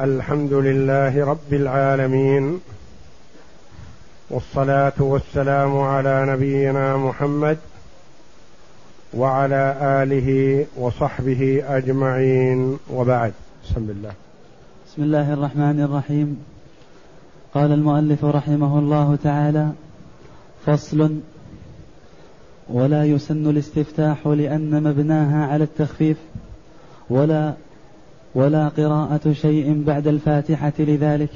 الحمد لله رب العالمين والصلاة والسلام على نبينا محمد وعلى آله وصحبه أجمعين. وبعد بسم الله. بسم الله الرحمن الرحيم. قال المؤلف رحمه الله تعالى فصل ولا يسن الاستفتاح لأن مبناها على التخفيف ولا ولا قراءة شيء بعد الفاتحة لذلك.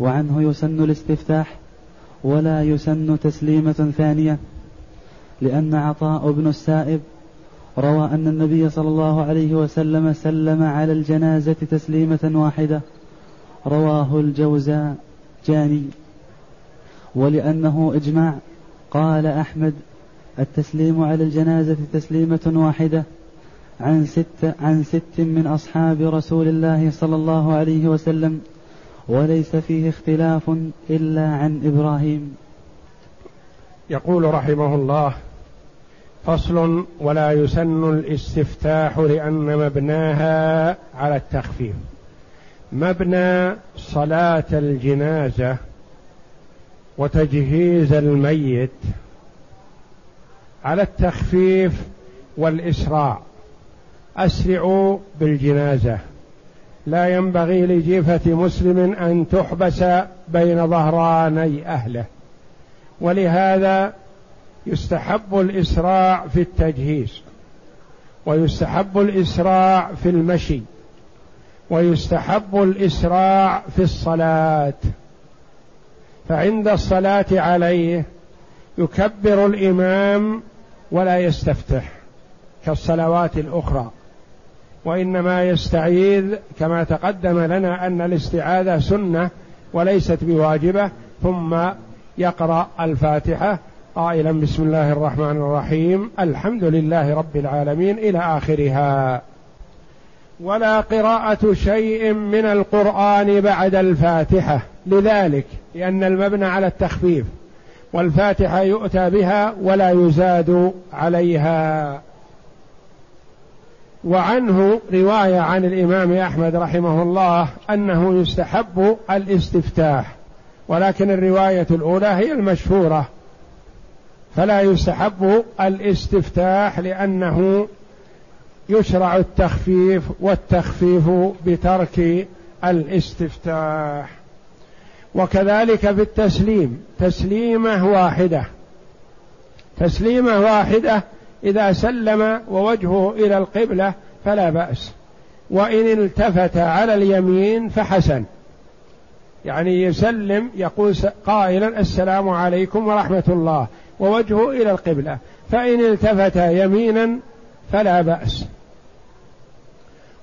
وعنه يسن الاستفتاح ولا يسن تسليمة ثانية لأن عطاء بن السائب روى أن النبي صلى الله عليه وسلم سلم على الجنازة تسليمة واحدة. رواه الجوزاء جاني ولأنه إجماع قال أحمد التسليم على الجنازة تسليمة واحدة عن ست عن ست من أصحاب رسول الله صلى الله عليه وسلم وليس فيه اختلاف إلا عن إبراهيم. يقول رحمه الله فصل ولا يسن الاستفتاح لأن مبناها على التخفيف. مبنى صلاة الجنازة وتجهيز الميت على التخفيف والإسراع أسرعوا بالجنازة. لا ينبغي لجيفة مسلم أن تحبس بين ظهراني أهله. ولهذا يستحب الإسراع في التجهيز ويستحب الإسراع في المشي ويستحب الإسراع في الصلاة. فعند الصلاة عليه يكبر الإمام ولا يستفتح كالصلوات الأخرى. وإنما يستعيذ كما تقدم لنا أن الاستعاذة سنة وليست بواجبة. ثم يقرأ الفاتحة قائلا بسم الله الرحمن الرحيم. الحمد لله رب العالمين. إلى آخرها. ولا قراءة شيء من القرآن بعد الفاتحة. لذلك لأن المبنى على التخفيف والفاتحة يؤتى بها ولا يزاد عليها. وعنه رواية عن الإمام أحمد رحمه الله أنه يستحب الاستفتاح ولكن الرواية الأولى هي المشهورة. فلا يستحب الاستفتاح لأنه يشرع التخفيف والتخفيف بترك الاستفتاح. وكذلك في التسليم تسليمة واحدة. تسليمة واحدة إذا سلم ووجهه إلى القبلة فلا بأس. وإن التفت على اليمين فحسن. يعني يسلم يقول قائلا السلام عليكم ورحمة الله ووجهه إلى القبلة. فإن التفت يمينا فلا بأس.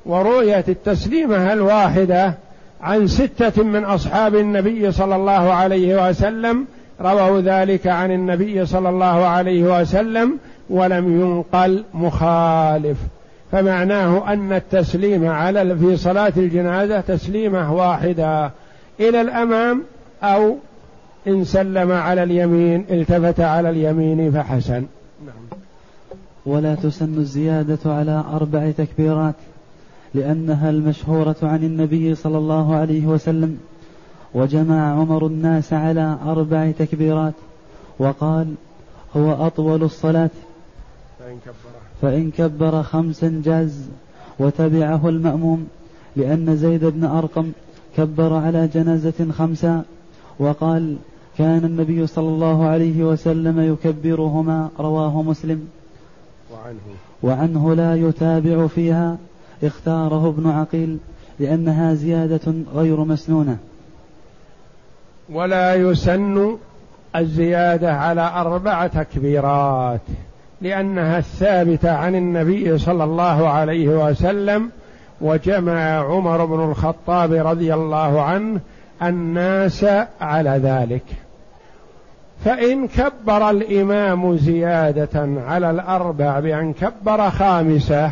ورؤية التسليمة الواحدة عن ستة من أصحاب النبي صلى الله عليه وسلم رووا ذلك عن النبي صلى الله عليه وسلم ولم ينقل مخالف. فمعناه أن التسليم على في صلاة الجنازة تسليمة واحدة. إلى الأمام أو إن سلم على اليمين التفت على اليمين فحسن. نعم. ولا تسن الزيادة على أربع تكبيرات لأنها المشهورة عن النبي صلى الله عليه وسلم. وجمع عمر الناس على أربع تكبيرات وقال هو أطول الصلاة. فإن كبر فإن كبر خمسا جاز وتبعه المأموم لأن زيد بن أرقم كبر على جنازة خمسا وقال كان النبي صلى الله عليه وسلم يكبرهما رواه مسلم. وعنه. وعنه لا يتابع فيها اختاره ابن عقيل لأنها زيادة غير مسنونة. ولا يسن الزيادة على أربع تكبيرات لأنها الثابتة عن النبي صلى الله عليه وسلم وجمع عمر بن الخطاب رضي الله عنه الناس على ذلك. فإن كبر الإمام زيادة على الأربع بأن كبر خامسة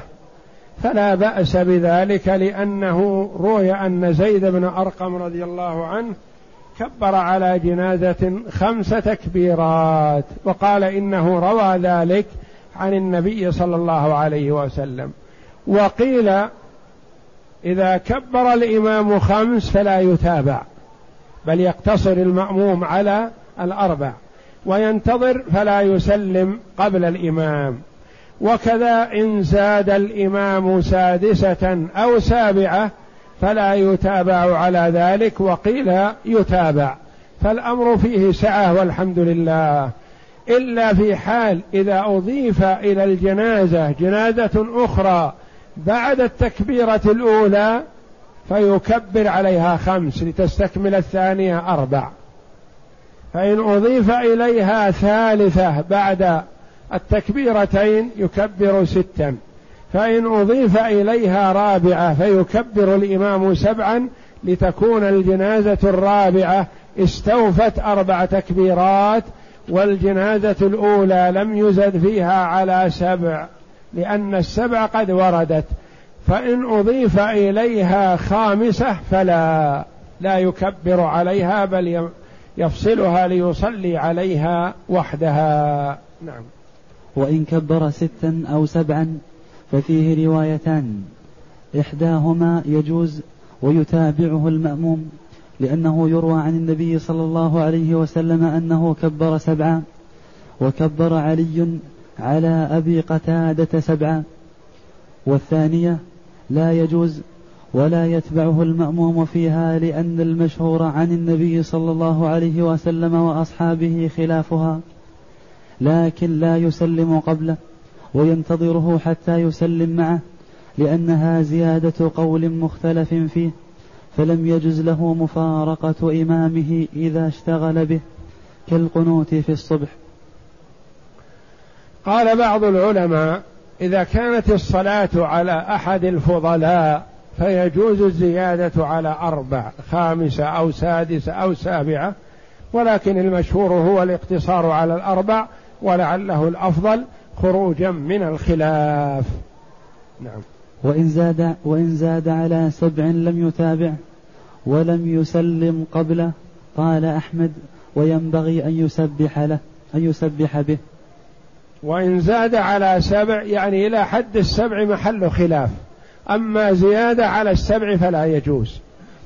فلا بأس بذلك لأنه روي أن زيد بن أرقم رضي الله عنه كبر على جنازة خمس تكبيرات وقال إنه روى ذلك عن النبي صلى الله عليه وسلم. وقيل إذا كبر الإمام خمس فلا يتابع بل يقتصر المأموم على الأربع وينتظر فلا يسلم قبل الإمام. وكذا إن زاد الإمام سادسة أو سابعة فلا يتابع على ذلك وقيل يتابع. فالأمر فيه سعة والحمد لله. إلا في حال إذا أضيف إلى الجنازة جنازة أخرى بعد التكبيرة الأولى فيكبر عليها خمس لتستكمل الثانية أربع. فإن أضيف إليها ثالثة بعد التكبيرتين يكبر ستا. فإن أضيف إليها رابعة فيكبر الإمام سبعا لتكون الجنازة الرابعة. استوفت أربع تكبيرات والجنازة الأولى لم يزد فيها على سبع لأن السبع قد وردت. فإن أضيف إليها خامسة فلا لا يكبر عليها بل يفصلها ليصلي عليها وحدها. نعم. وإن كبر ستا أو سبعا ففيه روايتان. إحداهما يجوز ويتابعه المأموم لأنه يروى عن النبي صلى الله عليه وسلم أنه كبر سبعا وكبر علي على أبي قتادة سبعا والثانية لا يجوز ولا يتبعه المأموم فيها لأن المشهور عن النبي صلى الله عليه وسلم وأصحابه خلافها لكن لا يسلم قبله. وينتظره حتى يسلم معه لأنها زيادة قول مختلف فيه فلم يجز له مفارقة إمامه إذا اشتغل به كالقنوت في الصبح. قال بعض العلماء إذا كانت الصلاة على أحد الفضلاء فيجوز الزيادة على أربع خامسة أو سادسة أو سابعة ولكن المشهور هو الاقتصار على الأربع ولعله الأفضل خروجا من الخلاف. نعم. وإن زاد وإن زاد على سبع لم يتابع ولم يسلم قبله قال أحمد وينبغي أن يسبح له أن يسبح به. وإن زاد على سبع يعني إلى حد السبع محل خلاف. أما زيادة على السبع فلا يجوز.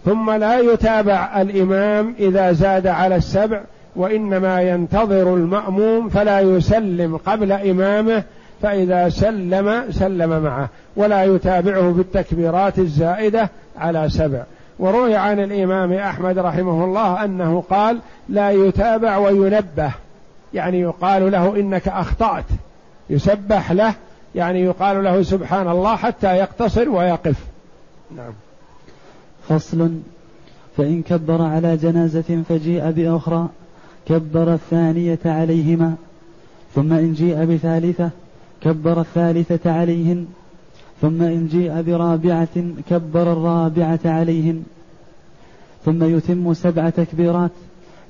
ثم لا يتابع الإمام إذا زاد على السبع وإنما ينتظر المأموم فلا يسلم قبل إمامه فإذا سلم سلم معه ولا يتابعه بالتكبيرات الزائدة على سبع. وروي عن الإمام أحمد رحمه الله أنه قال لا يتابع وينبه. يعني يقال له إنك أخطأت. يسبح له يعني يقال له سبحان الله حتى يقتصر ويقف. نعم. فصل فإن كبر على جنازة فجيء بأخرى كبر الثانية عليهما ثم إن جيء بثالثة كبر الثالثة عليهن ثم إن جيء برابعة كبر الرابعة عليهن ثم يتم سبع تكبيرات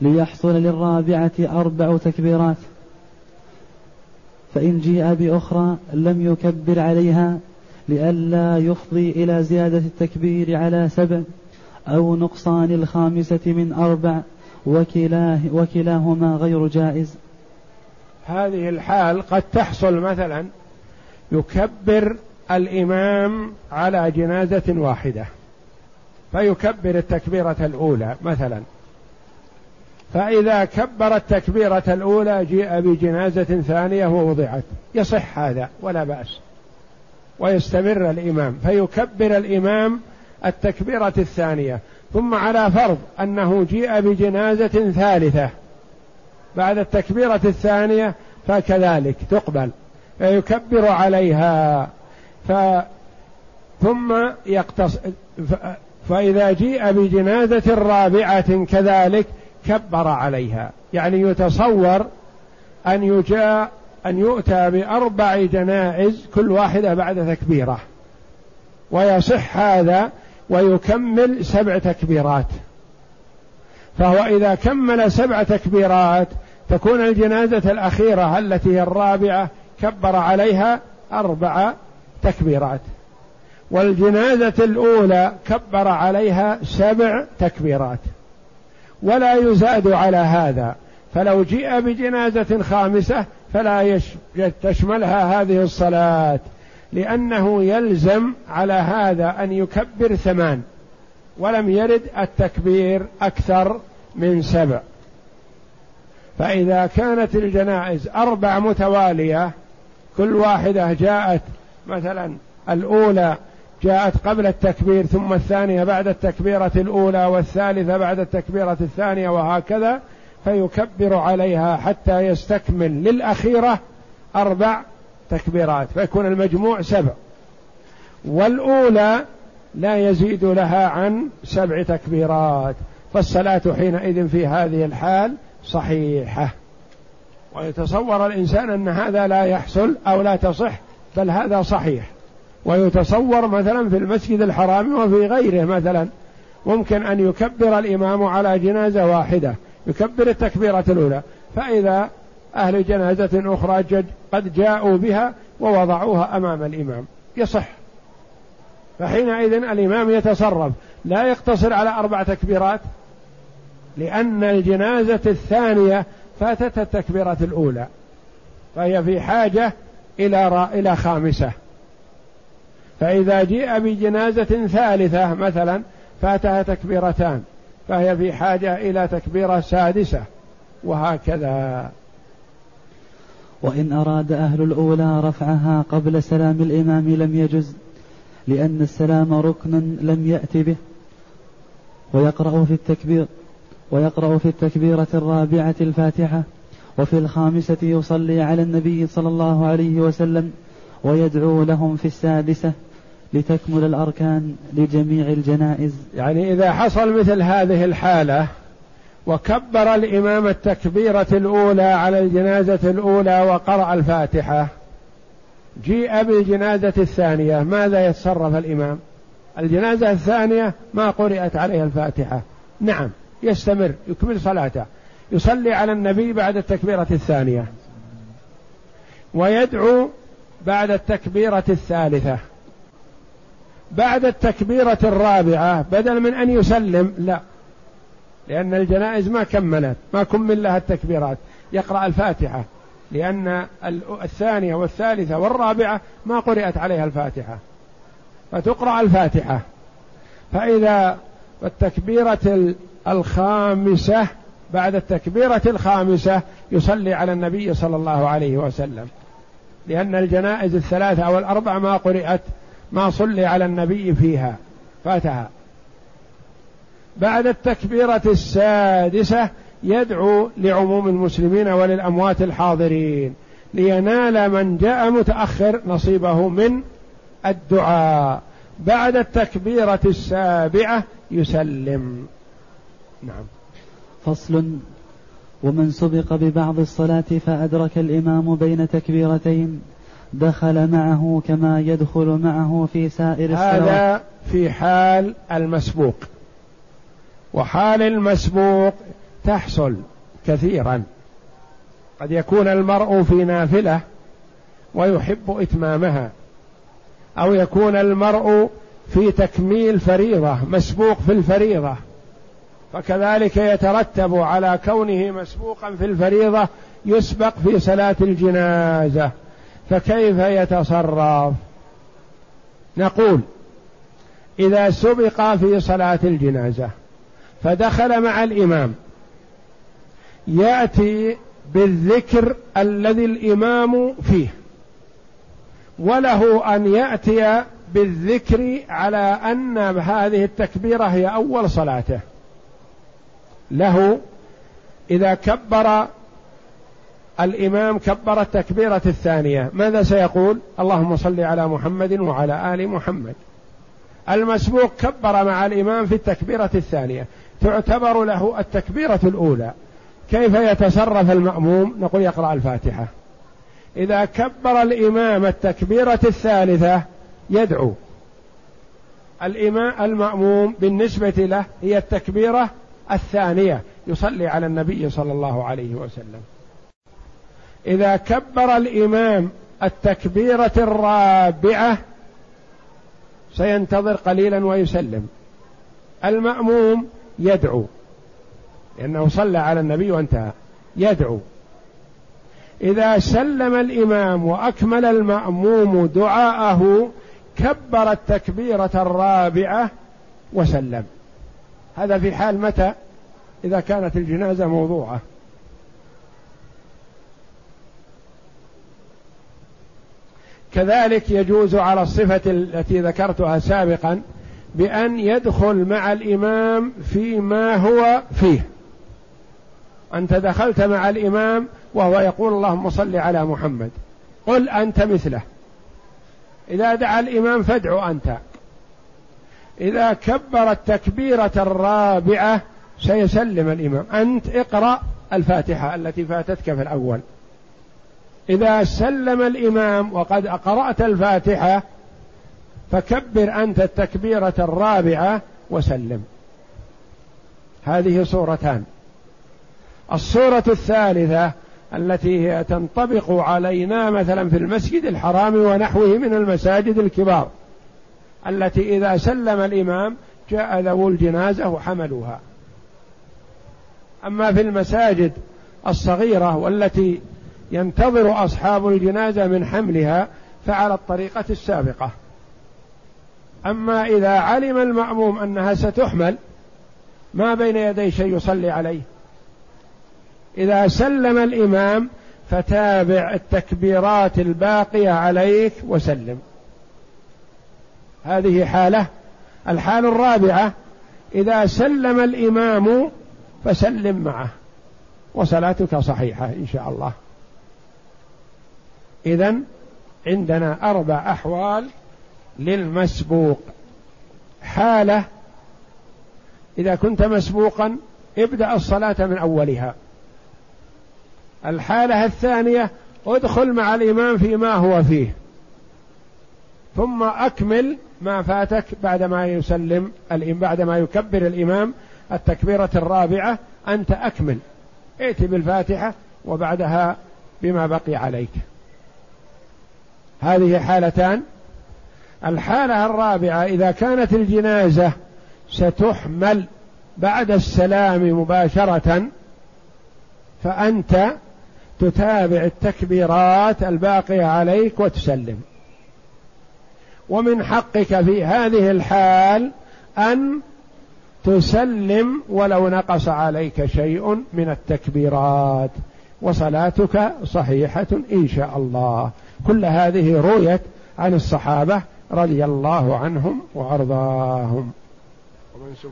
ليحصل للرابعة أربع تكبيرات فإن جيء بأخرى لم يكبر عليها لئلا يفضي إلى زيادة التكبير على سبع أو نقصان الخامسة من أربع. وكلاه وكلاهما غير جائز؟ هذه الحال قد تحصل مثلا يكبر الإمام على جنازة واحدة فيكبر التكبيرة الأولى مثلا. فإذا كبر التكبيرة الأولى جيء بجنازة ثانية ووضعت. يصح هذا ولا بأس. ويستمر الإمام. فيكبر الإمام التكبيرة الثانية. ثم على فرض أنه جيء بجنازة ثالثة. بعد التكبيرة الثانية فكذلك تقبل فيكبر عليها. ف ثم يقتص فإذا جيء بجنازة رابعة كذلك كبر عليها. يعني يتصور أن يجاء أن يؤتى بأربع جنائز كل واحدة بعد تكبيرة. ويصح هذا ويكمل سبع تكبيرات. فهو إذا كمل سبع تكبيرات تكون الجنازة الأخيرة التي هي الرابعة كبر عليها أربع تكبيرات. والجنازة الأولى كبر عليها سبع تكبيرات. ولا يزاد على هذا. فلو جيء بجنازة خامسة فلا تشملها هذه الصلاة. لأنه يلزم على هذا أن يكبر ثمان ولم يرد التكبير أكثر من سبع. فإذا كانت الجنائز أربع متوالية كل واحدة جاءت مثلا الأولى جاءت قبل التكبير ثم الثانية بعد التكبيرة الأولى والثالثة بعد التكبيرة الثانية وهكذا فيكبر عليها حتى يستكمل للأخيرة أربع تكبيرات فيكون المجموع سبع. والأولى لا يزيد لها عن سبع تكبيرات فالصلاة حينئذ في هذه الحال صحيحة. ويتصور الإنسان أن هذا لا يحصل أو لا تصح بل هذا صحيح. ويتصور مثلا في المسجد الحرام وفي غيره مثلا ممكن أن يكبر الإمام على جنازة واحدة يكبر التكبيرة الأولى. فإذا أهل جنازة أخرى قد جاءوا بها ووضعوها أمام الإمام. يصح. فحينئذ الإمام يتصرف. لا يقتصر على أربع تكبيرات. لأن الجنازة الثانية فاتت التكبيرة الأولى. فهي في حاجة إلى إلى خامسة. فإذا جيء بجنازة ثالثة مثلا فاتها تكبيرتان. فهي في حاجة إلى تكبيرة سادسة. وهكذا. وإن أراد أهل الأولى رفعها قبل سلام الإمام لم يجز لأن السلام ركن لم يأت به. ويقرأ في التكبير ويقرأ في التكبيرة الرابعة الفاتحة وفي الخامسة يصلي على النبي صلى الله عليه وسلم ويدعو لهم في السادسة لتكمل الأركان لجميع الجنائز. يعني إذا حصل مثل هذه الحالة وكبر الإمام التكبيرة الأولى على الجنازة الأولى وقرأ الفاتحة. جيء بالجنازة الثانية. ماذا يتصرف الإمام؟ الجنازة الثانية ما قرأت عليها الفاتحة. نعم يستمر يكمل صلاته. يصلي على النبي بعد التكبيرة الثانية. ويدعو بعد التكبيرة الثالثة. بعد التكبيرة الرابعة بدل من أن يسلم لا. لأن الجنائز ما كملت ما كمل لها التكبيرات. يقرأ الفاتحة لأن الثانية والثالثة والرابعة ما قرأت عليها الفاتحة. فتقرأ الفاتحة. فإذا التكبيرة الخامسة بعد التكبيرة الخامسة يصلي على النبي صلى الله عليه وسلم. لأن الجنائز الثلاثة أو ما قرأت ما صلي على النبي فيها فاتها. بعد التكبيرة السادسة يدعو لعموم المسلمين وللأموات الحاضرين لينال من جاء متأخر نصيبه من الدعاء. بعد التكبيرة السابعة يسلم. نعم. فصل. ومن سبق ببعض الصلاة فأدرك الإمام بين تكبيرتين دخل معه كما يدخل معه في سائر الصلاة هذا في حال المسبوق. وحال المسبوق تحصل كثيرا. قد يكون المرء في نافلة ويحب إتمامها أو يكون المرء في تكميل فريضة مسبوق في الفريضة فكذلك يترتب على كونه مسبوقا في الفريضة يسبق في صلاة الجنازة. فكيف يتصرف؟ نقول إذا سبق في صلاة الجنازة فدخل مع الإمام. يأتي بالذكر الذي الإمام فيه. وله أن يأتي بالذكر على أن هذه التكبيرة هي أول صلاته. له إذا كبر الإمام كبر التكبيرة الثانية. ماذا سيقول؟ اللهم صل على محمد وعلى آل محمد. المسبوق كبر مع الإمام في التكبيرة الثانية. تعتبر له التكبيرة الأولى. كيف يتصرف المأموم؟ نقول يقرأ الفاتحة. إذا كبر الإمام التكبيرة الثالثة يدعو. الإمام المأموم بالنسبة له هي التكبيرة الثانية. يصلي على النبي صلى الله عليه وسلم. إذا كبر الإمام التكبيرة الرابعة سينتظر قليلا ويسلم. المأموم يدعو. لأنه صلى على النبي وانتهى. يدعو. إذا سلم الإمام وأكمل المأموم دعاءه كبر التكبيرة الرابعة وسلم. هذا في حال متى؟ إذا كانت الجنازة موضوعة. كذلك يجوز على الصفة التي ذكرتها سابقا بأن يدخل مع الإمام فيما هو فيه. أنت دخلت مع الإمام وهو يقول اللهم صل على محمد. قل أنت مثله. إذا دعا الإمام فادع أنت. إذا كبر التكبيرة الرابعة سيسلم الإمام. أنت اقرأ الفاتحة التي فاتتك في الأول. إذا سلم الإمام وقد قرأت الفاتحة فكبر أنت التكبيرة الرابعة وسلم. هذه صورتان. الصورة الثالثة التي هي تنطبق علينا مثلا في المسجد الحرام ونحوه من المساجد الكبار التي إذا سلم الإمام جاء ذوو الجنازة وحملوها. أما في المساجد الصغيرة والتي ينتظر أصحاب الجنازة من حملها فعلى الطريقة السابقة. أما إذا علم المأموم أنها ستحمل ما بين يدي شيء يصلي عليه. إذا سلم الإمام فتابع التكبيرات الباقية عليك وسلم. هذه حالة. الحال الرابعة إذا سلم الإمام فسلم معه. وصلاتك صحيحة إن شاء الله. إذا عندنا أربع أحوال للمسبوق. حالة إذا كنت مسبوقا ابدأ الصلاة من أولها. الحالة الثانية ادخل مع الإمام فيما هو فيه. ثم أكمل ما فاتك بعدما يسلم بعدما يكبر الإمام. التكبيرة الرابعة أنت أكمل. ائت بالفاتحة وبعدها بما بقي عليك. هذه حالتان. الحالة الرابعة إذا كانت الجنازة ستحمل بعد السلام مباشرة فأنت تتابع التكبيرات الباقية عليك وتسلم. ومن حقك في هذه الحال أن تسلم ولو نقص عليك شيء من التكبيرات. وصلاتك صحيحة إن شاء الله. كل هذه رويت عن الصحابة رضي الله عنهم وأرضاهم. ومن سبق؟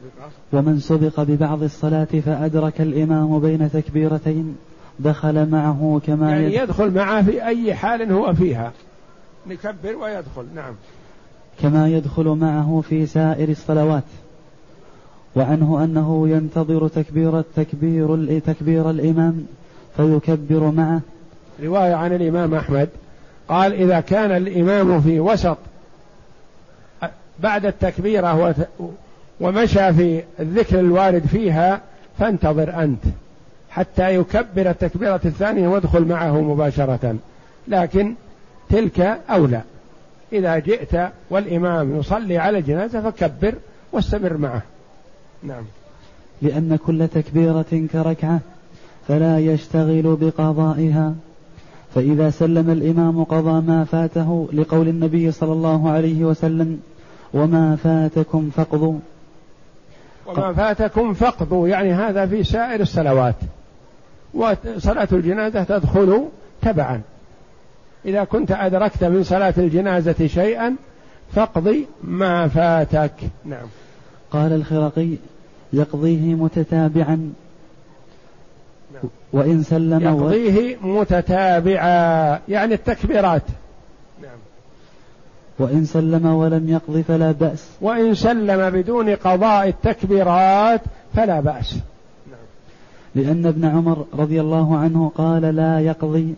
ومن سبق ببعض الصلاة فأدرك الإمام بين تكبيرتين دخل معه كما يعني يدخل معه في أي حال هو فيها. نكبر ويدخل نعم. كما يدخل معه في سائر الصلوات. وعنه أنه ينتظر تكبير تكبير تكبير الإمام فيكبر معه. رواية عن الإمام أحمد قال إذا كان الإمام في وسط بعد التكبيرة ومشى في الذكر الوارد فيها فانتظر أنت حتى يكبر التكبيرة الثانية وادخل معه مباشرة. لكن تلك أولى. إذا جئت والإمام يصلي على الجنازة فكبر واستمر معه. نعم. لأن كل تكبيرة كركعة فلا يشتغل بقضائها. فإذا سلم الإمام قضى ما فاته لقول النبي صلى الله عليه وسلم وما فاتكم فاقضوا. وما فاتكم فاقضوا يعني هذا في سائر الصلوات. وصلاة الجنازة تدخل تبعا. إذا كنت أدركت من صلاة الجنازة شيئا فاقضي ما فاتك. نعم. قال الخرقي يقضيه متتابعا. نعم. وإن سلم يقضيه متتابعا يعني التكبيرات. وإن سلم ولم يقض فلا بأس. وإن سلم بدون قضاء التكبيرات فلا بأس. لأن ابن عمر رضي الله عنه قال لا يقضي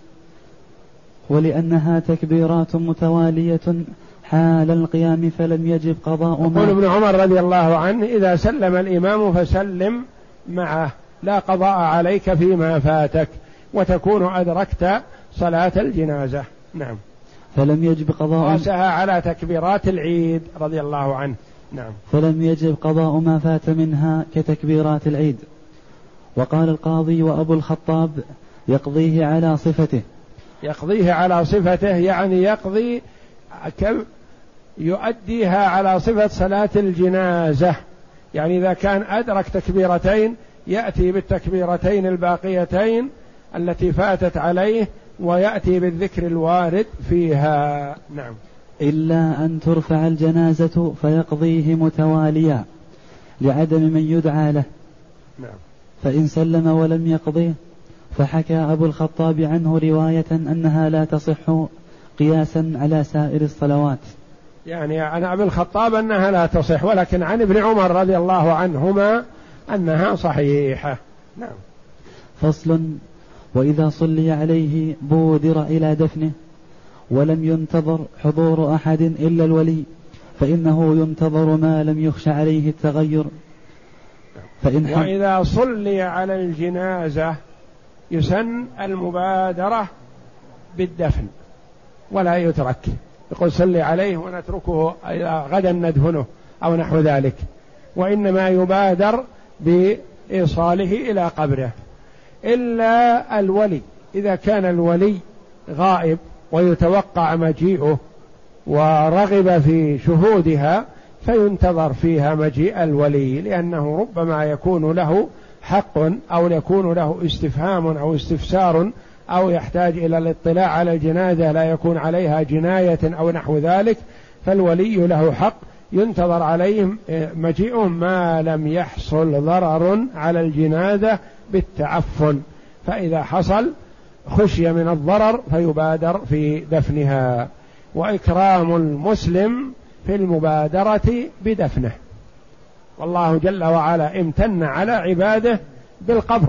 ولأنها تكبيرات متوالية حال القيام فلم يجب قضاء ما. يقول ابن عمر رضي الله عنه إذا سلم الإمام فسلم معه لا قضاء عليك فيما فاتك وتكون أدركت صلاة الجنازة. نعم. فلم يجب قضاء قاسها على تكبيرات العيد رضي الله عنه. نعم. فلم يجب قضاء ما فات منها كتكبيرات العيد. وقال القاضي وأبو الخطاب يقضيه على صفته. يقضيه على صفته يعني يقضي يؤديها على صفة صلاة الجنازة. يعني إذا كان أدرك تكبيرتين يأتي بالتكبيرتين الباقيتين التي فاتت عليه ويأتي بالذكر الوارد فيها. نعم. إلا أن ترفع الجنازة فيقضيه متواليا لعدم من يدعى له. نعم. فإن سلم ولم يقضيه فحكى أبو الخطاب عنه رواية أنها لا تصح قياسا على سائر الصلوات. يعني عن أبي الخطاب أنها لا تصح ولكن عن ابن عمر رضي الله عنهما أنها صحيحة. نعم. فصل وإذا صلي عليه بودر إلى دفنه ولم ينتظر حضور أحد إلا الولي فإنه ينتظر ما لم يخش عليه التغير. فإن وإذا صلي على الجنازة يسن المبادرة بالدفن ولا يترك. يقول صلي عليه ونتركه إلى غدا ندفنه أو نحو ذلك. وإنما يبادر بإيصاله إلى قبره. إلا الولي. إذا كان الولي غائب ويتوقع مجيئه ورغب في شهودها فينتظر فيها مجيء الولي لأنه ربما يكون له حق أو يكون له استفهام أو استفسار أو يحتاج إلى الاطلاع على الجنازة لا يكون عليها جناية أو نحو ذلك فالولي له حق. ينتظر عليهم مجيئهم ما لم يحصل ضرر على الجنازة بالتعفن فإذا حصل خشي من الضرر فيبادر في دفنها. وإكرام المسلم في المبادرة بدفنه. والله جل وعلا امتن على عباده بالقبر.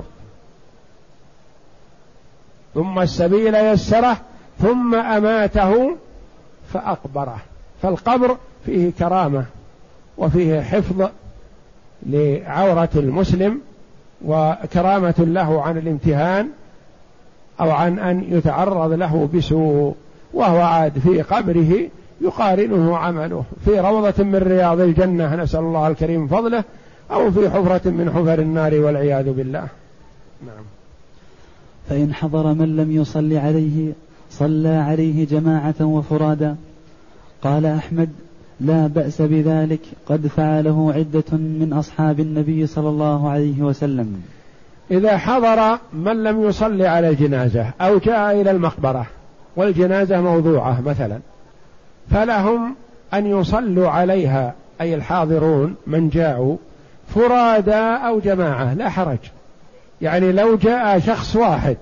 ثم السبيل يسره ثم أماته فأقبره. فالقبر فيه كرامة وفيه حفظ لعورة المسلم وكرامة له عن الامتهان أو عن أن يتعرض له بسوء وهو عاد في قبره يقارنه عمله. في روضة من رياض الجنة نسأل الله الكريم فضله أو في حفرة من حفر النار والعياذ بالله. نعم. فإن حضر من لم يصل عليه صلى عليه جماعة وفرادا قال أحمد لا بأس بذلك قد فعله عدة من أصحاب النبي صلى الله عليه وسلم. إذا حضر من لم يصل على الجنازة أو جاء إلى المقبرة والجنازة موضوعة مثلا فلهم أن يصلوا عليها أي الحاضرون من جاءوا فرادا أو جماعة لا حرج. يعني لو جاء شخص واحد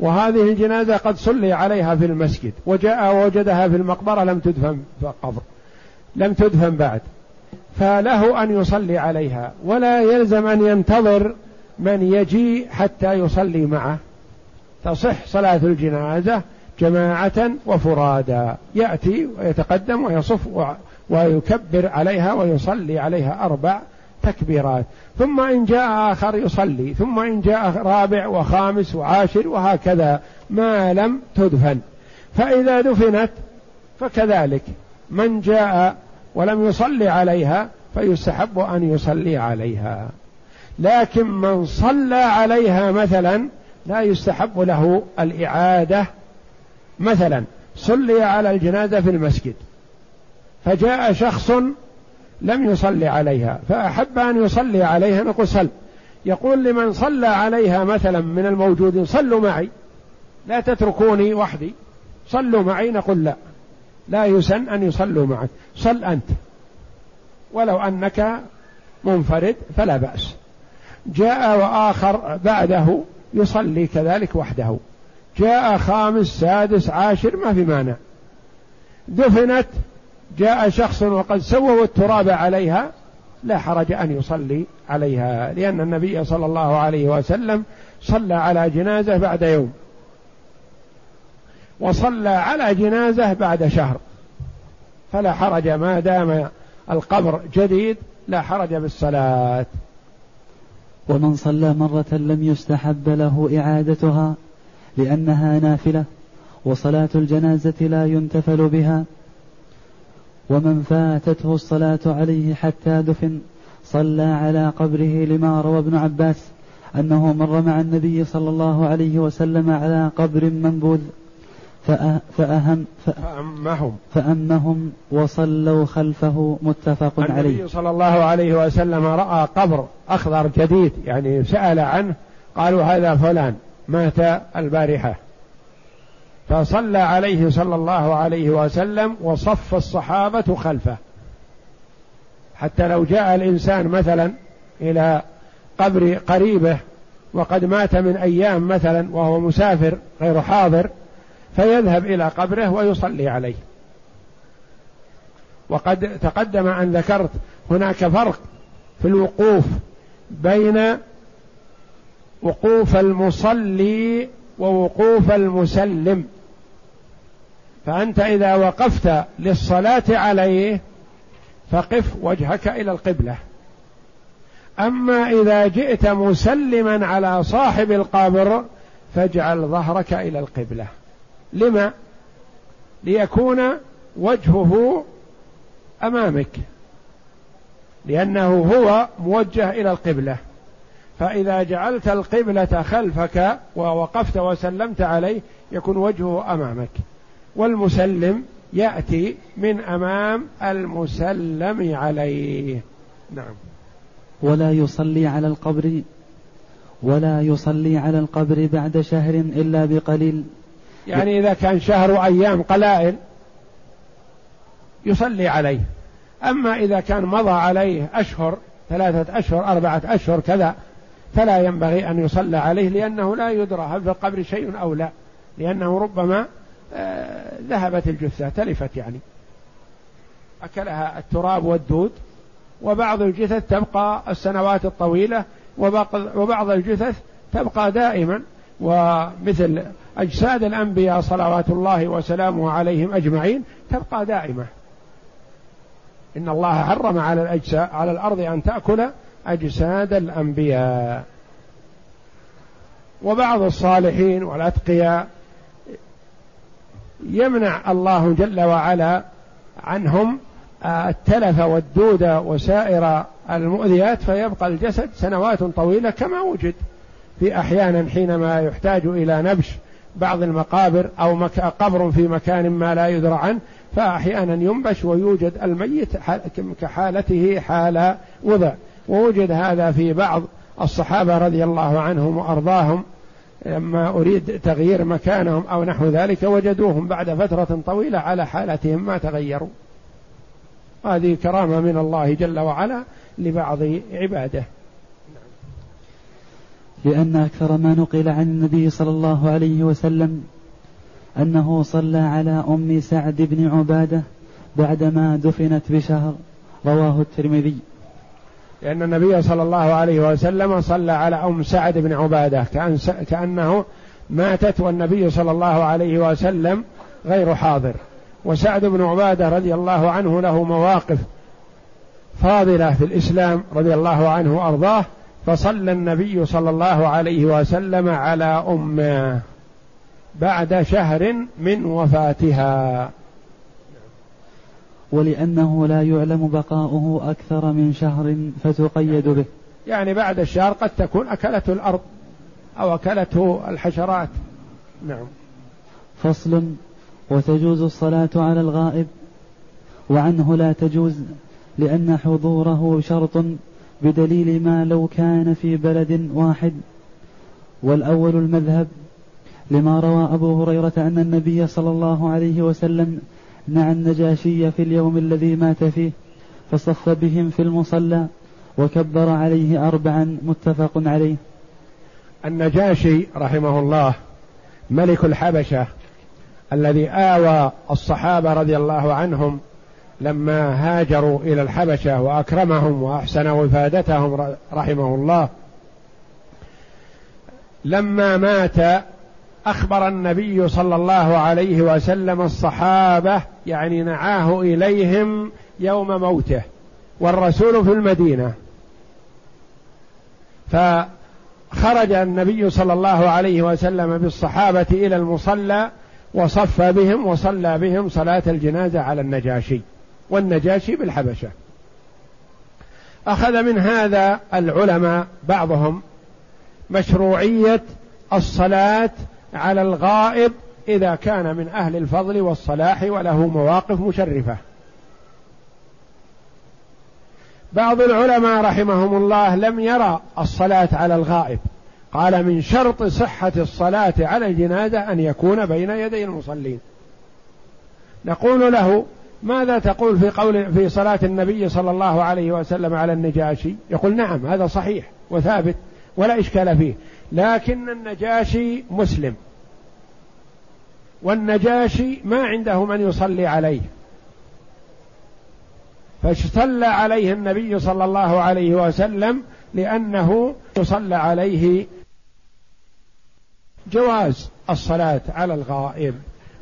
وهذه الجنازة قد صلي عليها في المسجد وجاء ووجدها في المقبرة لم تدفن في القبر لم تدفن بعد. فله أن يصلي عليها ولا يلزم أن ينتظر من يجي حتى يصلي معه. تصح صلاة الجنازة جماعة وفرادا. يأتي ويتقدم ويصف ويكبر عليها ويصلي عليها أربع تكبيرات. ثم إن جاء آخر يصلي ثم إن جاء رابع وخامس وعاشر وهكذا ما لم تدفن. فإذا دفنت فكذلك. من جاء ولم يصلي عليها فيستحب أن يصلي عليها. لكن من صلى عليها مثلا لا يستحب له الإعادة. مثلا صلي على الجنازة في المسجد فجاء شخص لم يصلي عليها فأحب أن يصلي عليها. نقول صل يقول لمن صلى عليها مثلا من الموجودين صلوا معي لا تتركوني وحدي صلوا معي. نقول لا. لا يسن أن يصلوا معك. صل أنت. ولو أنك منفرد فلا بأس. جاء وآخر بعده يصلي كذلك وحده. جاء خامس سادس عاشر ما في مانع. دفنت جاء شخص وقد سووا التراب عليها لا حرج أن يصلي عليها لأن النبي صلى الله عليه وسلم صلى على جنازة بعد يوم. وصلى على جنازة بعد شهر. فلا حرج ما دام القبر جديد لا حرج بالصلاة. ومن صلى مرة لم يستحب له إعادتها لأنها نافلة وصلاة الجنازة لا ينتفل بها. ومن فاتته الصلاة عليه حتى دفن صلى على قبره لما روى ابن عباس أنه مر مع النبي صلى الله عليه وسلم على قبر منبوذ. فأهم فأمهم. فأمهم وصلوا خلفه متفق عليه. النبي صلى الله عليه وسلم رأى قبر أخضر جديد يعني سأل عنه قالوا هذا فلان مات البارحة. فصلى عليه صلى الله عليه وسلم وصف الصحابة خلفه. حتى لو جاء الإنسان مثلا إلى قبر قريبه وقد مات من أيام مثلا وهو مسافر غير حاضر فيذهب إلى قبره ويصلي عليه. وقد تقدم أن ذكرت هناك فرق في الوقوف بين وقوف المصلي ووقوف المسلم. فأنت إذا وقفت للصلاة عليه فقف وجهك إلى القبلة. أما إذا جئت مسلما على صاحب القبر فاجعل ظهرك إلى القبلة. لما؟ ليكون وجهه أمامك. لأنه هو موجه إلى القبلة. فإذا جعلت القبلة خلفك ووقفت وسلمت عليه يكون وجهه أمامك. والمسلم يأتي من أمام المسلم عليه. نعم. ولا يصلي على القبر ولا يصلي على القبر بعد شهر إلا بقليل. يعني إذا كان شهر أيام قلائل يصلي عليه. أما إذا كان مضى عليه أشهر ثلاثة أشهر أربعة أشهر كذا فلا ينبغي أن يصلى عليه لأنه لا يدرى هل في القبر شيء أو لا. لأنه ربما آه، ذهبت الجثة تلفت يعني. أكلها التراب والدود وبعض الجثث تبقى السنوات الطويلة وبعض الجثث تبقى دائما. ومثل أجساد الأنبياء صلوات الله وسلامه عليهم أجمعين تبقى دائمة. إن الله حرم على الأجساد على الأرض أن تأكل أجساد الأنبياء. وبعض الصالحين والأتقياء يمنع الله جل وعلا عنهم التلف والدود وسائر المؤذيات فيبقى الجسد سنوات طويلة كما وجد. في أحيانا حينما يحتاج إلى نبش بعض المقابر أو. قبر في مكان ما لا يدرى عنه فأحيانا ينبش ويوجد الميت كحالته حال وضع ووجد هذا في بعض الصحابة رضي الله عنهم وأرضاهم لما أريد تغيير مكانهم أو نحو ذلك وجدوهم بعد فترة طويلة على حالتهم ما تغيروا هذه كرامة من الله جل وعلا لبعض عباده لأن أكثر ما نقل عن النبي صلى الله عليه وسلم أنه صلى على أم سعد بن عبادة بعدما دفنت بشهر. رواه الترمذي. لأن النبي صلى الله عليه وسلم صلى على أم سعد بن عبادة. كأن كأنه ماتت والنبي صلى الله عليه وسلم غير حاضر. وسعد بن عبادة رضي الله عنه له مواقف فاضلة في الإسلام رضي الله عنه وأرضاه. فصلى النبي صلى الله عليه وسلم على أمه بعد شهر من وفاتها. ولأنه لا يعلم بقاؤه أكثر من شهر فتقيد به. يعني بعد الشهر قد تكون أكلته الأرض أو أكلته الحشرات. نعم. فصل وتجوز الصلاة على الغائب وعنه لا تجوز لأن حضوره شرط بدليل ما لو كان في بلد واحد والأول المذهب لما روى أبو هريرة أن النبي صلى الله عليه وسلم نعى النجاشي في اليوم الذي مات فيه فصف بهم في المصلى وكبر عليه أربعا متفق عليه. النجاشي رحمه الله ملك الحبشة الذي آوى الصحابة رضي الله عنهم لما هاجروا إلى الحبشة وأكرمهم واحسن وفادتهم رحمه الله لما مات أخبر النبي صلى الله عليه وسلم الصحابة يعني نعاه إليهم يوم موته والرسول في المدينة. فخرج النبي صلى الله عليه وسلم بالصحابة إلى المصلى وصف بهم وصلى بهم صلاة الجنازة على النجاشي. والنجاشي بالحبشة. أخذ من هذا العلماء بعضهم مشروعية الصلاة على الغائب إذا كان من أهل الفضل والصلاح وله مواقف مشرفة. بعض العلماء رحمهم الله لم يرى الصلاة على الغائب. قال من شرط صحة الصلاة على الجنازة أن يكون بين يدي المصلين. نقول له ماذا تقول في قول في صلاة النبي صلى الله عليه وسلم على النجاشي؟ يقول نعم هذا صحيح وثابت ولا إشكال فيه لكن النجاشي مسلم. والنجاشي ما عنده من يصلي عليه. فصلى عليه النبي صلى الله عليه وسلم لأنه يصلى عليه جواز الصلاة على الغائب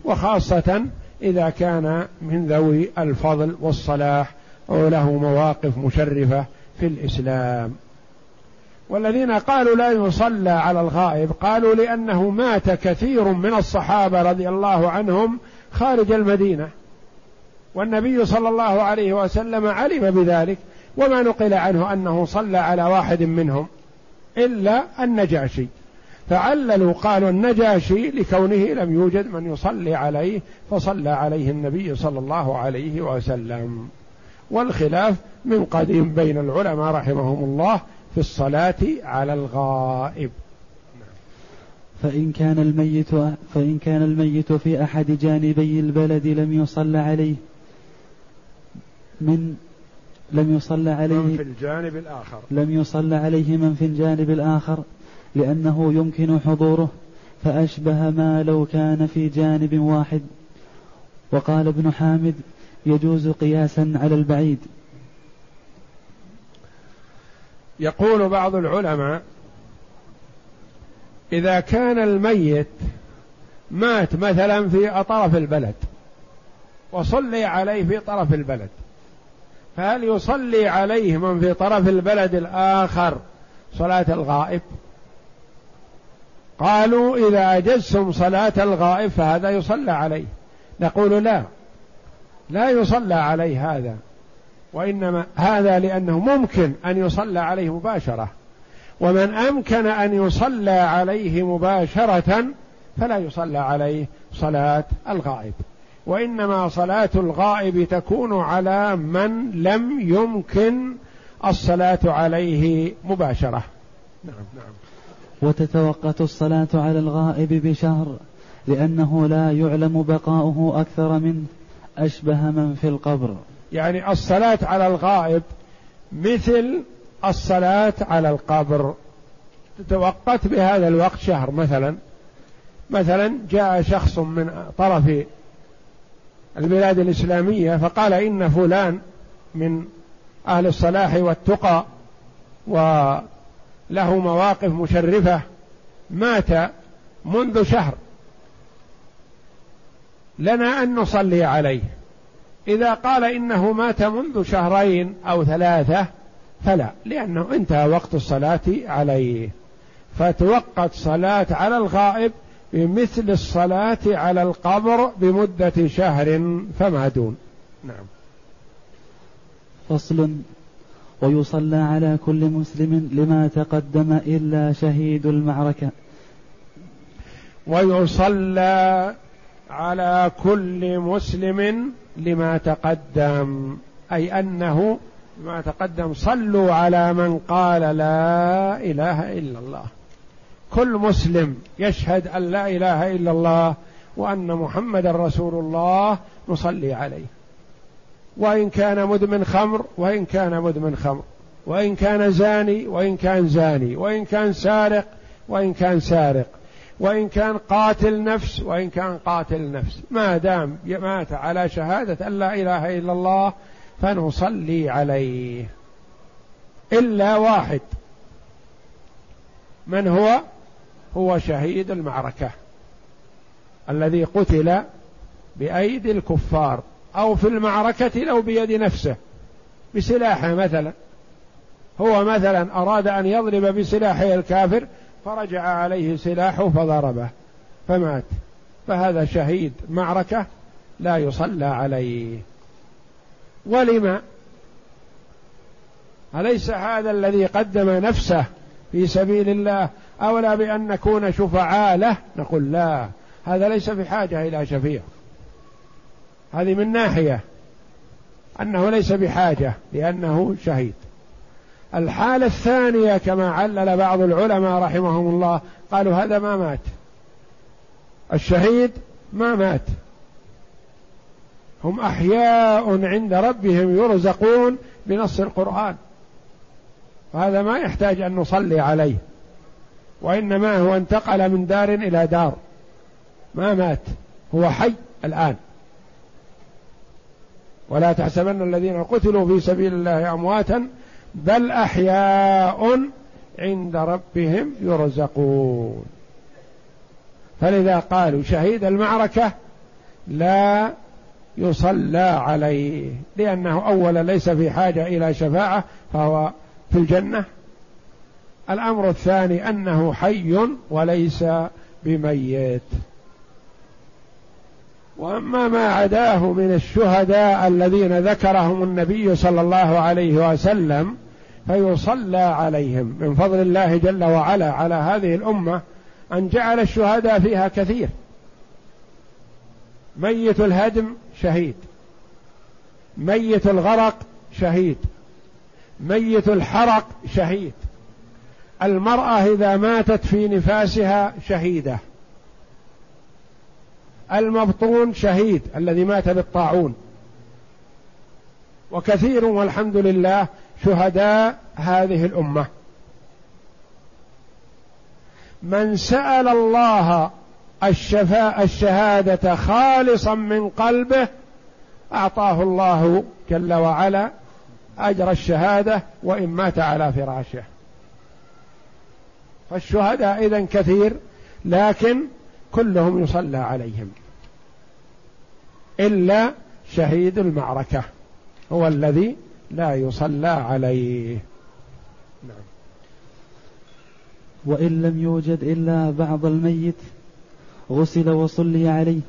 وخاصة إذا كان من ذوي الفضل والصلاح أو له مواقف مشرفة في الإسلام. والذين قالوا لا يصلى على الغائب قالوا لأنه مات كثير من الصحابة رضي الله عنهم خارج المدينة. والنبي صلى الله عليه وسلم علم بذلك وما نقل عنه أنه صلى على واحد منهم إلا النجاشي. فعللوا قالوا النجاشي لكونه لم يوجد من يصلي عليه فصلى عليه النبي صلى الله عليه وسلم. والخلاف من قديم بين العلماء رحمهم الله في الصلاة على الغائب. فإن كان الميت فإن كان الميت في أحد جانبي البلد لم يصلى عليه من لم يصلى عليه من في الجانب الآخر. لم يصلى عليه من في الجانب الآخر. لأنه يمكن حضوره فأشبه ما لو كان في جانب واحد. وقال ابن حامد يجوز قياسا على البعيد. يقول بعض العلماء إذا كان الميت مات مثلا في طرف البلد وصلي عليه في طرف البلد فهل يصلي عليه من في طرف البلد الآخر صلاة الغائب؟ قالوا إذا أجزتم صلاة الغائب فهذا يصلى عليه. نقول لا. لا يصلى عليه هذا. وإنما هذا لأنه ممكن أن يصلى عليه مباشرة. ومن أمكن أن يصلى عليه مباشرة فلا يصلى عليه صلاة الغائب. وإنما صلاة الغائب تكون على من لم يمكن الصلاة عليه مباشرة. نعم نعم. وتتوقت الصلاة على الغائب بشهر لأنه لا يعلم بقاؤه أكثر منه أشبه من في القبر. يعني الصلاة على الغائب مثل الصلاة على القبر. تتوقت بهذا الوقت شهر مثلا. مثلا جاء شخص من طرف البلاد الإسلامية فقال إن فلان من أهل الصلاح والتقى وله مواقف مشرفة مات منذ شهر. لنا أن نصلي عليه. إذا قال إنه مات منذ شهرين أو ثلاثة فلا لأنه انتهى وقت الصلاة عليه. فتوقت صلاة على الغائب بمثل الصلاة على القبر بمدة شهر فما دون. نعم. فصل ويصلى على كل مسلم لما تقدم إلا شهيد المعركة. ويصلى على كل مسلم لما تقدم. أي أنه ما تقدم صلوا على من قال لا إله إلا الله. كل مسلم يشهد أن لا إله إلا الله وأن محمد رسول الله نصلي عليه. وإن كان مدمن خمر وإن كان مدمن خمر. وإن كان زاني وإن كان زاني. وإن كان سارق وإن كان سارق. وإن كان قاتل نفس وإن كان قاتل نفس. ما دام مات على شهادة أن لا إله إلا الله فنصلي عليه. إلا واحد. من هو؟ هو شهيد المعركة. الذي قتل بأيدي الكفار. أو في المعركة لو بيد نفسه. بسلاحه مثلا. هو مثلا أراد أن يضرب بسلاحه الكافر فرجع عليه سلاحه فضربه. فمات. فهذا شهيد معركة لا يصلى عليه. ولم أليس هذا الذي قدم نفسه في سبيل الله؟ أولى بأن نكون شفعاء له؟ نقول لا. هذا ليس بحاجة إلى شفيع. هذه من ناحية أنه ليس بحاجة لأنه شهيد. الحالة الثانية كما علل بعض العلماء رحمهم الله قالوا هذا ما مات. الشهيد ما مات. هم أحياء عند ربهم يرزقون بنص القرآن. وهذا ما يحتاج أن نصلي عليه. وإنما هو انتقل من دار إلى دار. ما مات. هو حي الآن. ولا تحسبن الذين قتلوا في سبيل الله أمواتا بل أحياء عند ربهم يرزقون. فلذا قالوا شهيد المعركة لا يصلى عليه لأنه أولا ليس في حاجة إلى شفاعة فهو في الجنة. الأمر الثاني أنه حي وليس بميت. وأما ما عداه من الشهداء الذين ذكرهم النبي صلى الله عليه وسلم فيصلى عليهم. من فضل الله جل وعلا على هذه الأمة أن جعل الشهداء فيها كثير. ميت الهدم شهيد. ميت الغرق شهيد. ميت الحرق شهيد. المرأة إذا ماتت في نفاسها شهيدة. المبطون شهيد الذي مات بالطاعون. وكثير والحمد لله شهداء هذه الأمة. من سأل الله الشفاء الشهادة خالصا من قلبه أعطاه الله جل وعلا أجر الشهادة وإن مات على فراشه. فالشهداء إذن كثير لكن كلهم يصلى عليهم. إلا شهيد المعركة هو الذي لا يصلى عليه. نعم. وإن لم يوجد إلا بعض الميت غسل وصلي عليه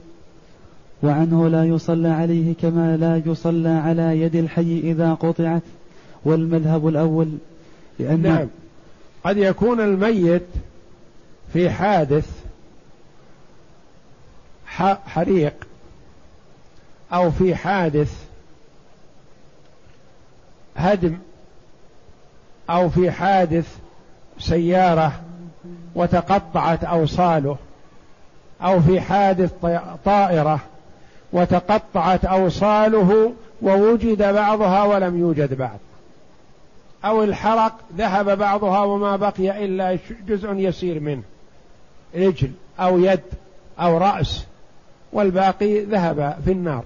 وعنه لا يصلى عليه كما لا يصلى على يد الحي إذا قطعت والمذهب الأول لأن نعم. قد يكون الميت في حادث حريق. أو في حادث هدم أو في حادث سيارة وتقطعت أوصاله أو في حادث طائرة وتقطعت أوصاله ووجد بعضها ولم يوجد بعد أو الحرق ذهب بعضها وما بقي إلا جزء يسير منه رجل أو يد أو رأس والباقي ذهب في النار.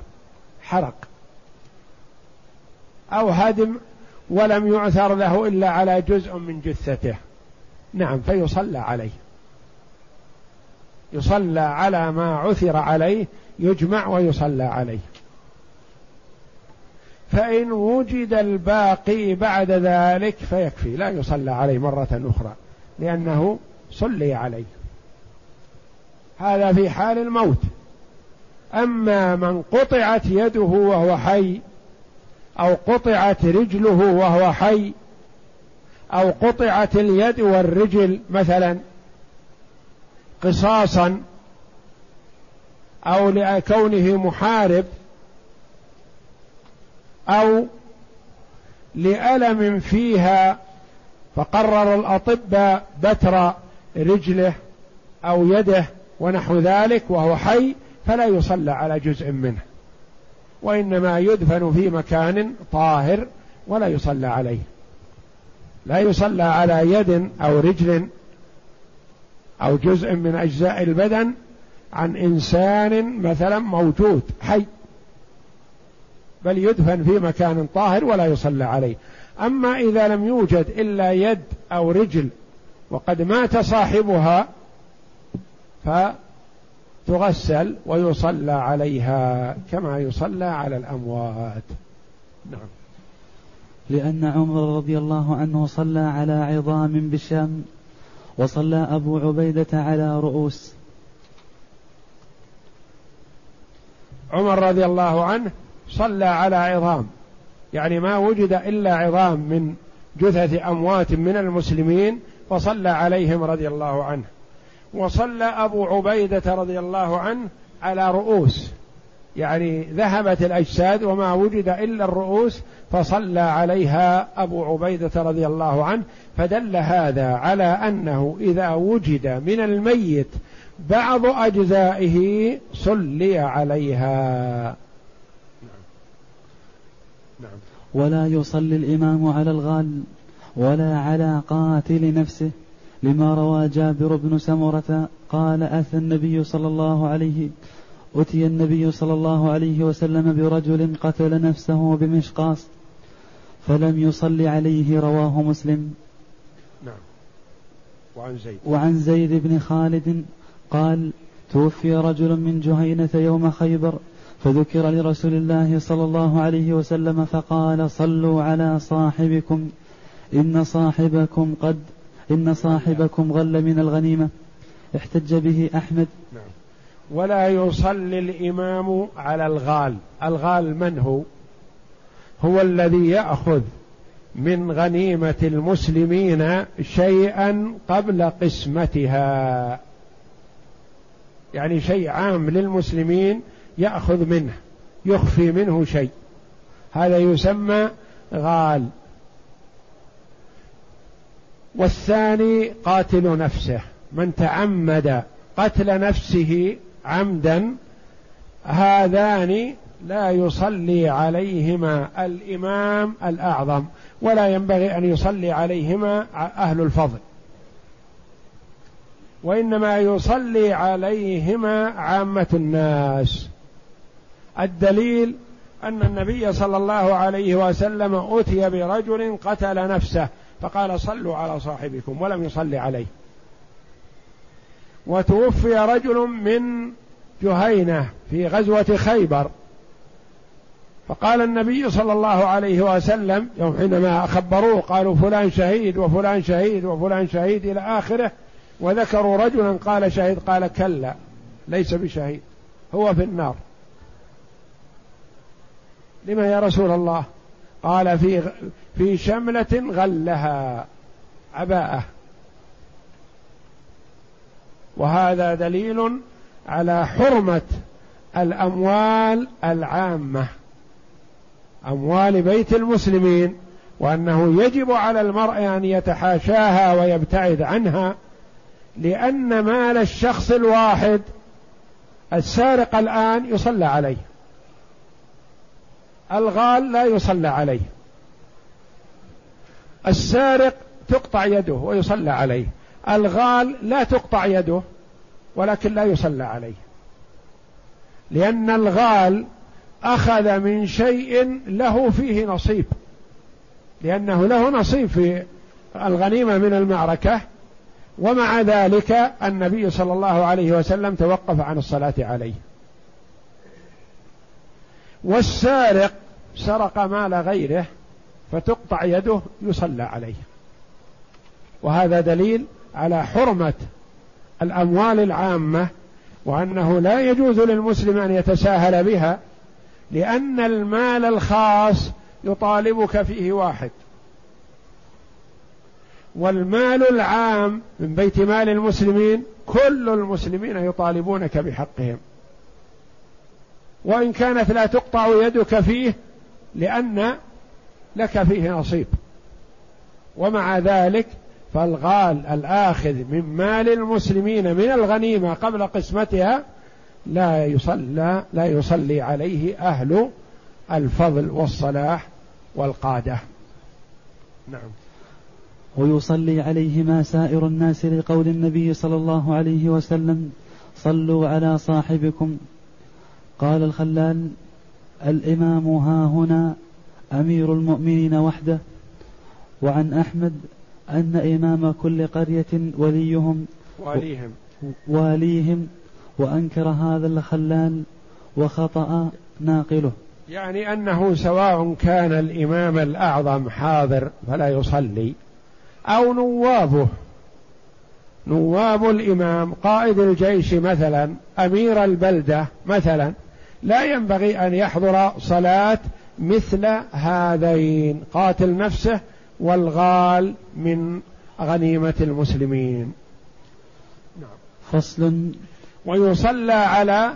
حرق أو هدم ولم يعثر له إلا على جزء من جثته. نعم فيصلى عليه. يصلى على ما عثر عليه يجمع ويصلى عليه. فإن وجد الباقي بعد ذلك فيكفي لا يصلى عليه مرة أخرى لأنه صلي عليه. هذا في حال الموت. أما من قطعت يده وهو حي أو قطعت رجله وهو حي أو قطعت اليد والرجل مثلا قصاصا أو لكونه محارب أو لألم فيها فقرر الاطباء بتر رجله أو يده ونحو ذلك وهو حي فلا يصلى على جزء منه وإنما يدفن في مكان طاهر ولا يصلى عليه. لا يصلى على يد أو رجل أو جزء من أجزاء البدن عن إنسان مثلا موجود حي بل يدفن في مكان طاهر ولا يصلى عليه. أما إذا لم يوجد إلا يد أو رجل وقد مات صاحبها فتغسل ويصلى عليها كما يصلى على الأموات. نعم. لأن عمر رضي الله عنه صلى على عظام بالشام وصلى أبو عبيدة على رؤوس. عمر رضي الله عنه صلى على عظام. يعني ما وجد إلا عظام من جثث أموات من المسلمين فصلى عليهم رضي الله عنه. وصلى أبو عبيدة رضي الله عنه على رؤوس يعني ذهبت الأجساد وما وجد إلا الرؤوس فصلى عليها أبو عبيدة رضي الله عنه فدل هذا على أنه إذا وجد من الميت بعض أجزائه صلي عليها. ولا يصلي الإمام على الغال ولا على قاتل نفسه لما روى جابر بن سمرة قال أتى النبي صلى الله عليه أتي النبي صلى الله عليه وسلم برجل قتل نفسه بمشقاص فلم يصل عليه رواه مسلم. نعم. وعن زيد. وعن زيد بن خالد قال توفي رجل من جهينة يوم خيبر فذكر لرسول الله صلى الله عليه وسلم فقال صلوا على صاحبكم إن صاحبكم قد إن صاحبكم غل من الغنيمة. احتج به أحمد. نعم. ولا يصلي الإمام على الغال. الغال من هو؟ هو الذي يأخذ من غنيمة المسلمين شيئا قبل قسمتها. يعني شيء عام للمسلمين يأخذ منه يخفي منه شيء. هذا يسمى غال. والثاني قاتل نفسه. من تعمد قتل نفسه عمدا هذان لا يصلي عليهما الإمام الأعظم ولا ينبغي أن يصلي عليهما أهل الفضل. وإنما يصلي عليهما عامة الناس. الدليل أن النبي صلى الله عليه وسلم أتي برجل قتل نفسه. فقال صلوا على صاحبكم ولم يصلي عليه. وتوفي رجل من جهينة في غزوة خيبر. فقال النبي صلى الله عليه وسلم يوم حينما خبروه قالوا فلان شهيد وفلان شهيد وفلان شهيد إلى آخره وذكروا رجلا قال شهيد قال كلا ليس بشهيد هو في النار. لما يا رسول الله؟ قال في في شملة غلها. عباءة. وهذا دليل على حرمة الأموال العامة. أموال بيت المسلمين وأنه يجب على المرء أن يتحاشاها ويبتعد عنها لأن مال الشخص الواحد السارق الآن يصلى عليه. الغال لا يصلى عليه. السارق تقطع يده ويصلى عليه. الغال لا تقطع يده ولكن لا يصلى عليه. لأن الغال أخذ من شيء له فيه نصيب. لأنه له نصيب في الغنيمة من المعركة. ومع ذلك النبي صلى الله عليه وسلم توقف عن الصلاة عليه. والسارق سرق مال غيره فتقطع يده يصلى عليه. وهذا دليل على حرمة الأموال العامة وأنه لا يجوز للمسلم أن يتساهل بها لأن المال الخاص يطالبك فيه واحد. والمال العام من بيت مال المسلمين كل المسلمين يطالبونك بحقهم. وإن كانت لا تقطع يدك فيه لأن لك فيه نصيب. ومع ذلك فالغال الآخذ من مال المسلمين من الغنيمة قبل قسمتها لا يصلى لا يصلي عليه أهل الفضل والصلاح والقادة. نعم. ويصلي عليهما سائر الناس لقول النبي صلى الله عليه وسلم صلوا على صاحبكم قال الخلال الإمام ها هنا أمير المؤمنين وحده وعن أحمد أن إمام كل قرية وليهم واليهم واليهم وأنكر هذا الخلال وخطأ ناقله. يعني أنه سواء كان الإمام الأعظم حاضر فلا يصلي أو نوابه. نواب الإمام قائد الجيش مثلا أمير البلدة مثلا لا ينبغي أن يحضر صلاة مثل هذين قاتل نفسه والغال من غنيمة المسلمين. نعم. فصل. ويصلى على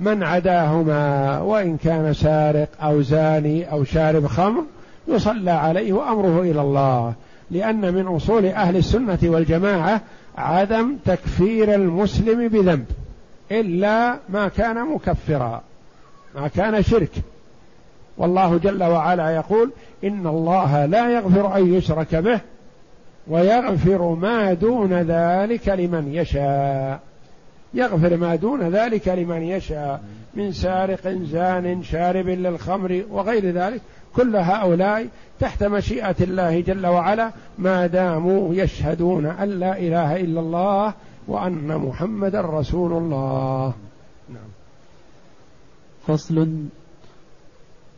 من عداهما وإن كان سارق أو زاني أو شارب خمر يصلى عليه وأمره إلى الله لأن من أصول أهل السنة والجماعة عدم تكفير المسلم بذنب. إلا ما كان مكفرا ما كان شرك. والله جل وعلا يقول إن الله لا يغفر أن يشرك به ويغفر ما دون ذلك لمن يشاء. يغفر ما دون ذلك لمن يشاء من سارق زان شارب للخمر وغير ذلك. كل هؤلاء تحت مشيئة الله جل وعلا ما داموا يشهدون أن لا إله إلا الله وأن محمدا رسول الله. نعم. فصل.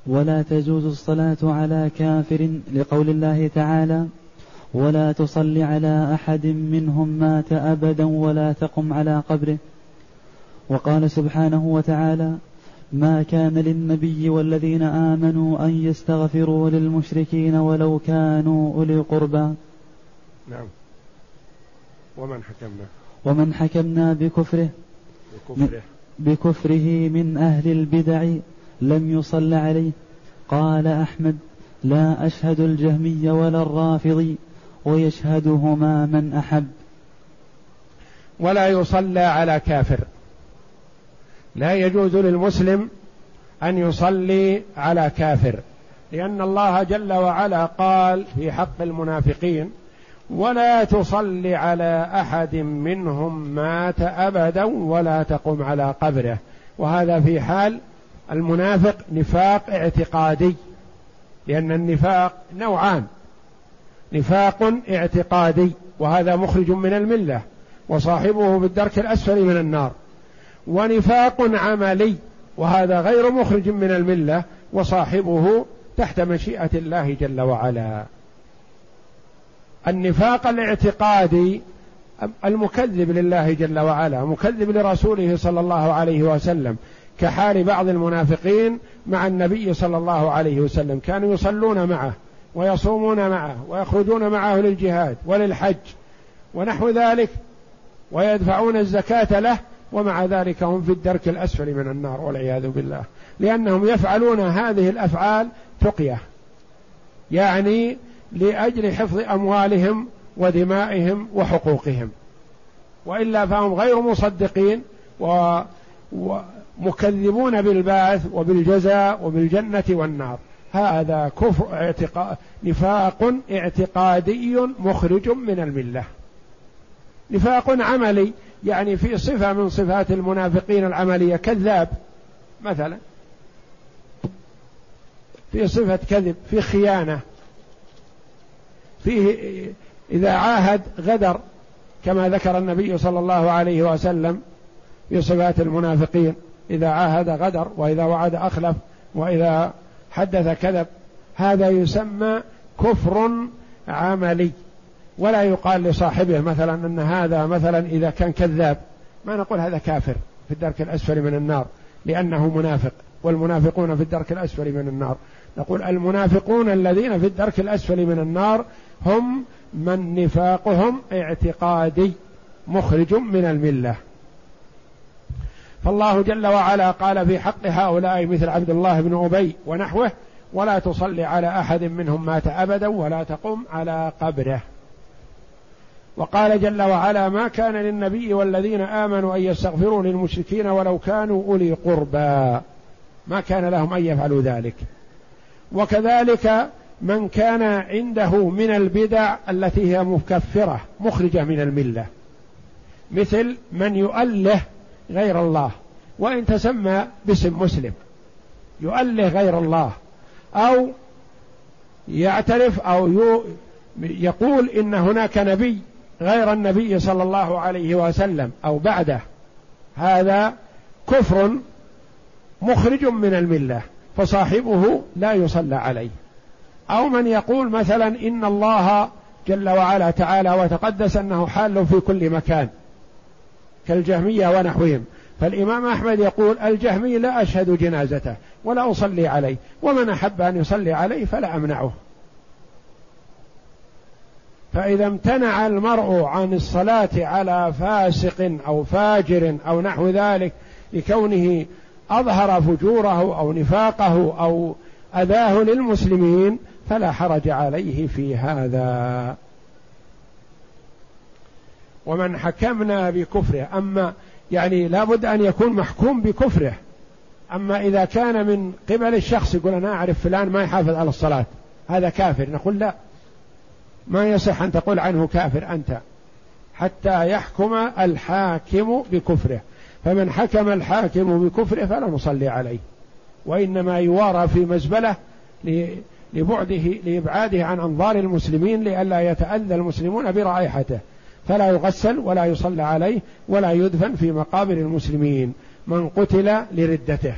ولا تجوز الصلاة على كافر لقول الله تعالى ولا تصل على أحد منهم مات أبدا ولا تقم على قبره. وقال سبحانه وتعالى ما كان للنبي والذين آمنوا أن يستغفروا للمشركين ولو كانوا أولي قربى. نعم. ومن حكمنا. ومن حكمنا بكفره بكفره. بكفره من أهل البدع لم يصل عليه. قال أحمد لا أشهد الجهمي ولا الرافضي ويشهدهما من أحب. ولا يصلى على كافر. لا يجوز للمسلم أن يصلي على كافر لأن الله جل وعلا قال في حق المنافقين ولا تصل على أحد منهم مات أبدا ولا تقم على قبره. وهذا في حال المنافق نفاق اعتقادي لأن النفاق نوعان. نفاق اعتقادي وهذا مخرج من الملة وصاحبه بالدرك الأسفل من النار. ونفاق عملي وهذا غير مخرج من الملة وصاحبه تحت مشيئة الله جل وعلا. النفاق الاعتقادي المكذب لله جل وعلا مكذب لرسوله صلى الله عليه وسلم كحال بعض المنافقين مع النبي صلى الله عليه وسلم. كانوا يصلون معه ويصومون معه ويخرجون معه للجهاد وللحج ونحو ذلك ويدفعون الزكاة له ومع ذلك هم في الدرك الأسفل من النار والعياذ بالله. لأنهم يفعلون هذه الأفعال تقية. يعني لأجل حفظ أموالهم ودمائهم وحقوقهم. وإلا فهم غير مصدقين و ومكذبون بالبعث وبالجزاء وبالجنة والنار. هذا كفر اعتقاد نفاق اعتقادي مخرج من الملة. نفاق عملي يعني في صفة من صفات المنافقين العملية كذاب مثلا. في صفة كذب في خيانة. فيه إذا عاهد غدر كما ذكر النبي صلى الله عليه وسلم في صفات المنافقين. إذا عاهد غدر وإذا وعد أخلف وإذا حدث كذب هذا يسمى كفر عملي. ولا يقال لصاحبه مثلا أن هذا مثلا إذا كان كذاب. ما نقول هذا كافر في الدرك الأسفل من النار لأنه منافق. والمنافقون في الدرك الأسفل من النار. نقول المنافقون الذين في الدرك الأسفل من النار هم من نفاقهم اعتقادي مخرج من الملة. فالله جل وعلا قال في حق هؤلاء مثل عبد الله بن أبي ونحوه ولا تصلي على أحد منهم مات أبدا ولا تقم على قبره. وقال جل وعلا ما كان للنبي والذين آمنوا أن يستغفروا للمشركين ولو كانوا أولي قربى. ما كان لهم أن يفعلوا ذلك. وكذلك من كان عنده من البدع التي هي مكفرة مخرجة من الملة. مثل من يؤله غير الله وإن تسمى باسم مسلم يؤله غير الله أو يعترف أو يقول إن هناك نبي غير النبي صلى الله عليه وسلم أو بعده. هذا كفر مخرج من الملة فصاحبه لا يصلى عليه. أو من يقول مثلا إن الله جل وعلا تعالى وتقدس أنه حال في كل مكان كالجهمية ونحوهم. فالإمام أحمد يقول الجهمي لا أشهد جنازته ولا أصلي عليه ومن أحب أن يصلي عليه فلا أمنعه. فإذا امتنع المرء عن الصلاة على فاسق أو فاجر أو نحو ذلك لكونه أظهر فجوره أو نفاقه أو أذاه للمسلمين فلا حرج عليه في هذا. ومن حكمنا بكفره أما يعني لابد أن يكون محكوم بكفره. أما إذا كان من قبل الشخص يقول أنا أعرف فلان ما يحافظ على الصلاة هذا كافر. نقول لا. ما يصح أن تقول عنه كافر أنت. حتى يحكم الحاكم بكفره. فمن حكم الحاكم بكفره فلا نصلي عليه وإنما يوارى في مزبلة لبعده لإبعاده عن أنظار المسلمين لئلا يتأذى المسلمون برائحته فلا يغسل ولا يصلى عليه ولا يدفن في مقابر المسلمين من قتل لردته.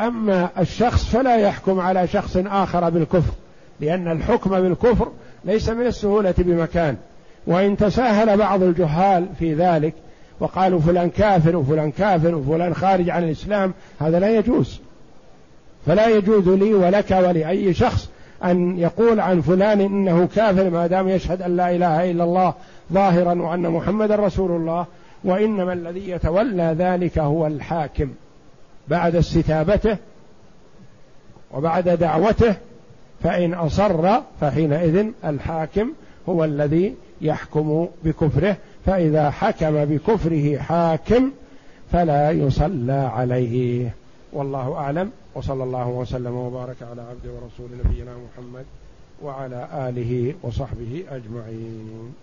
أما الشخص فلا يحكم على شخص آخر بالكفر لأن الحكم بالكفر ليس من السهولة بمكان وإن تساهل بعض الجهال في ذلك وقالوا فلان كافر وفلان كافر وفلان خارج عن الإسلام هذا لا يجوز. فلا يجوز لي ولك ولأي شخص أن يقول عن فلان إنه كافر ما دام يشهد أن لا إله إلا الله ظاهرا وأن محمدا رسول الله وإنما الذي يتولى ذلك هو الحاكم. بعد استتابته وبعد دعوته فإن أصر فحينئذ الحاكم هو الذي يحكم بكفره فإذا حكم بكفره حاكم فلا يصلى عليه. والله أعلم. وصلى الله وسلم وبارك على عبده ورسول نبينا محمد وعلى آله وصحبه أجمعين.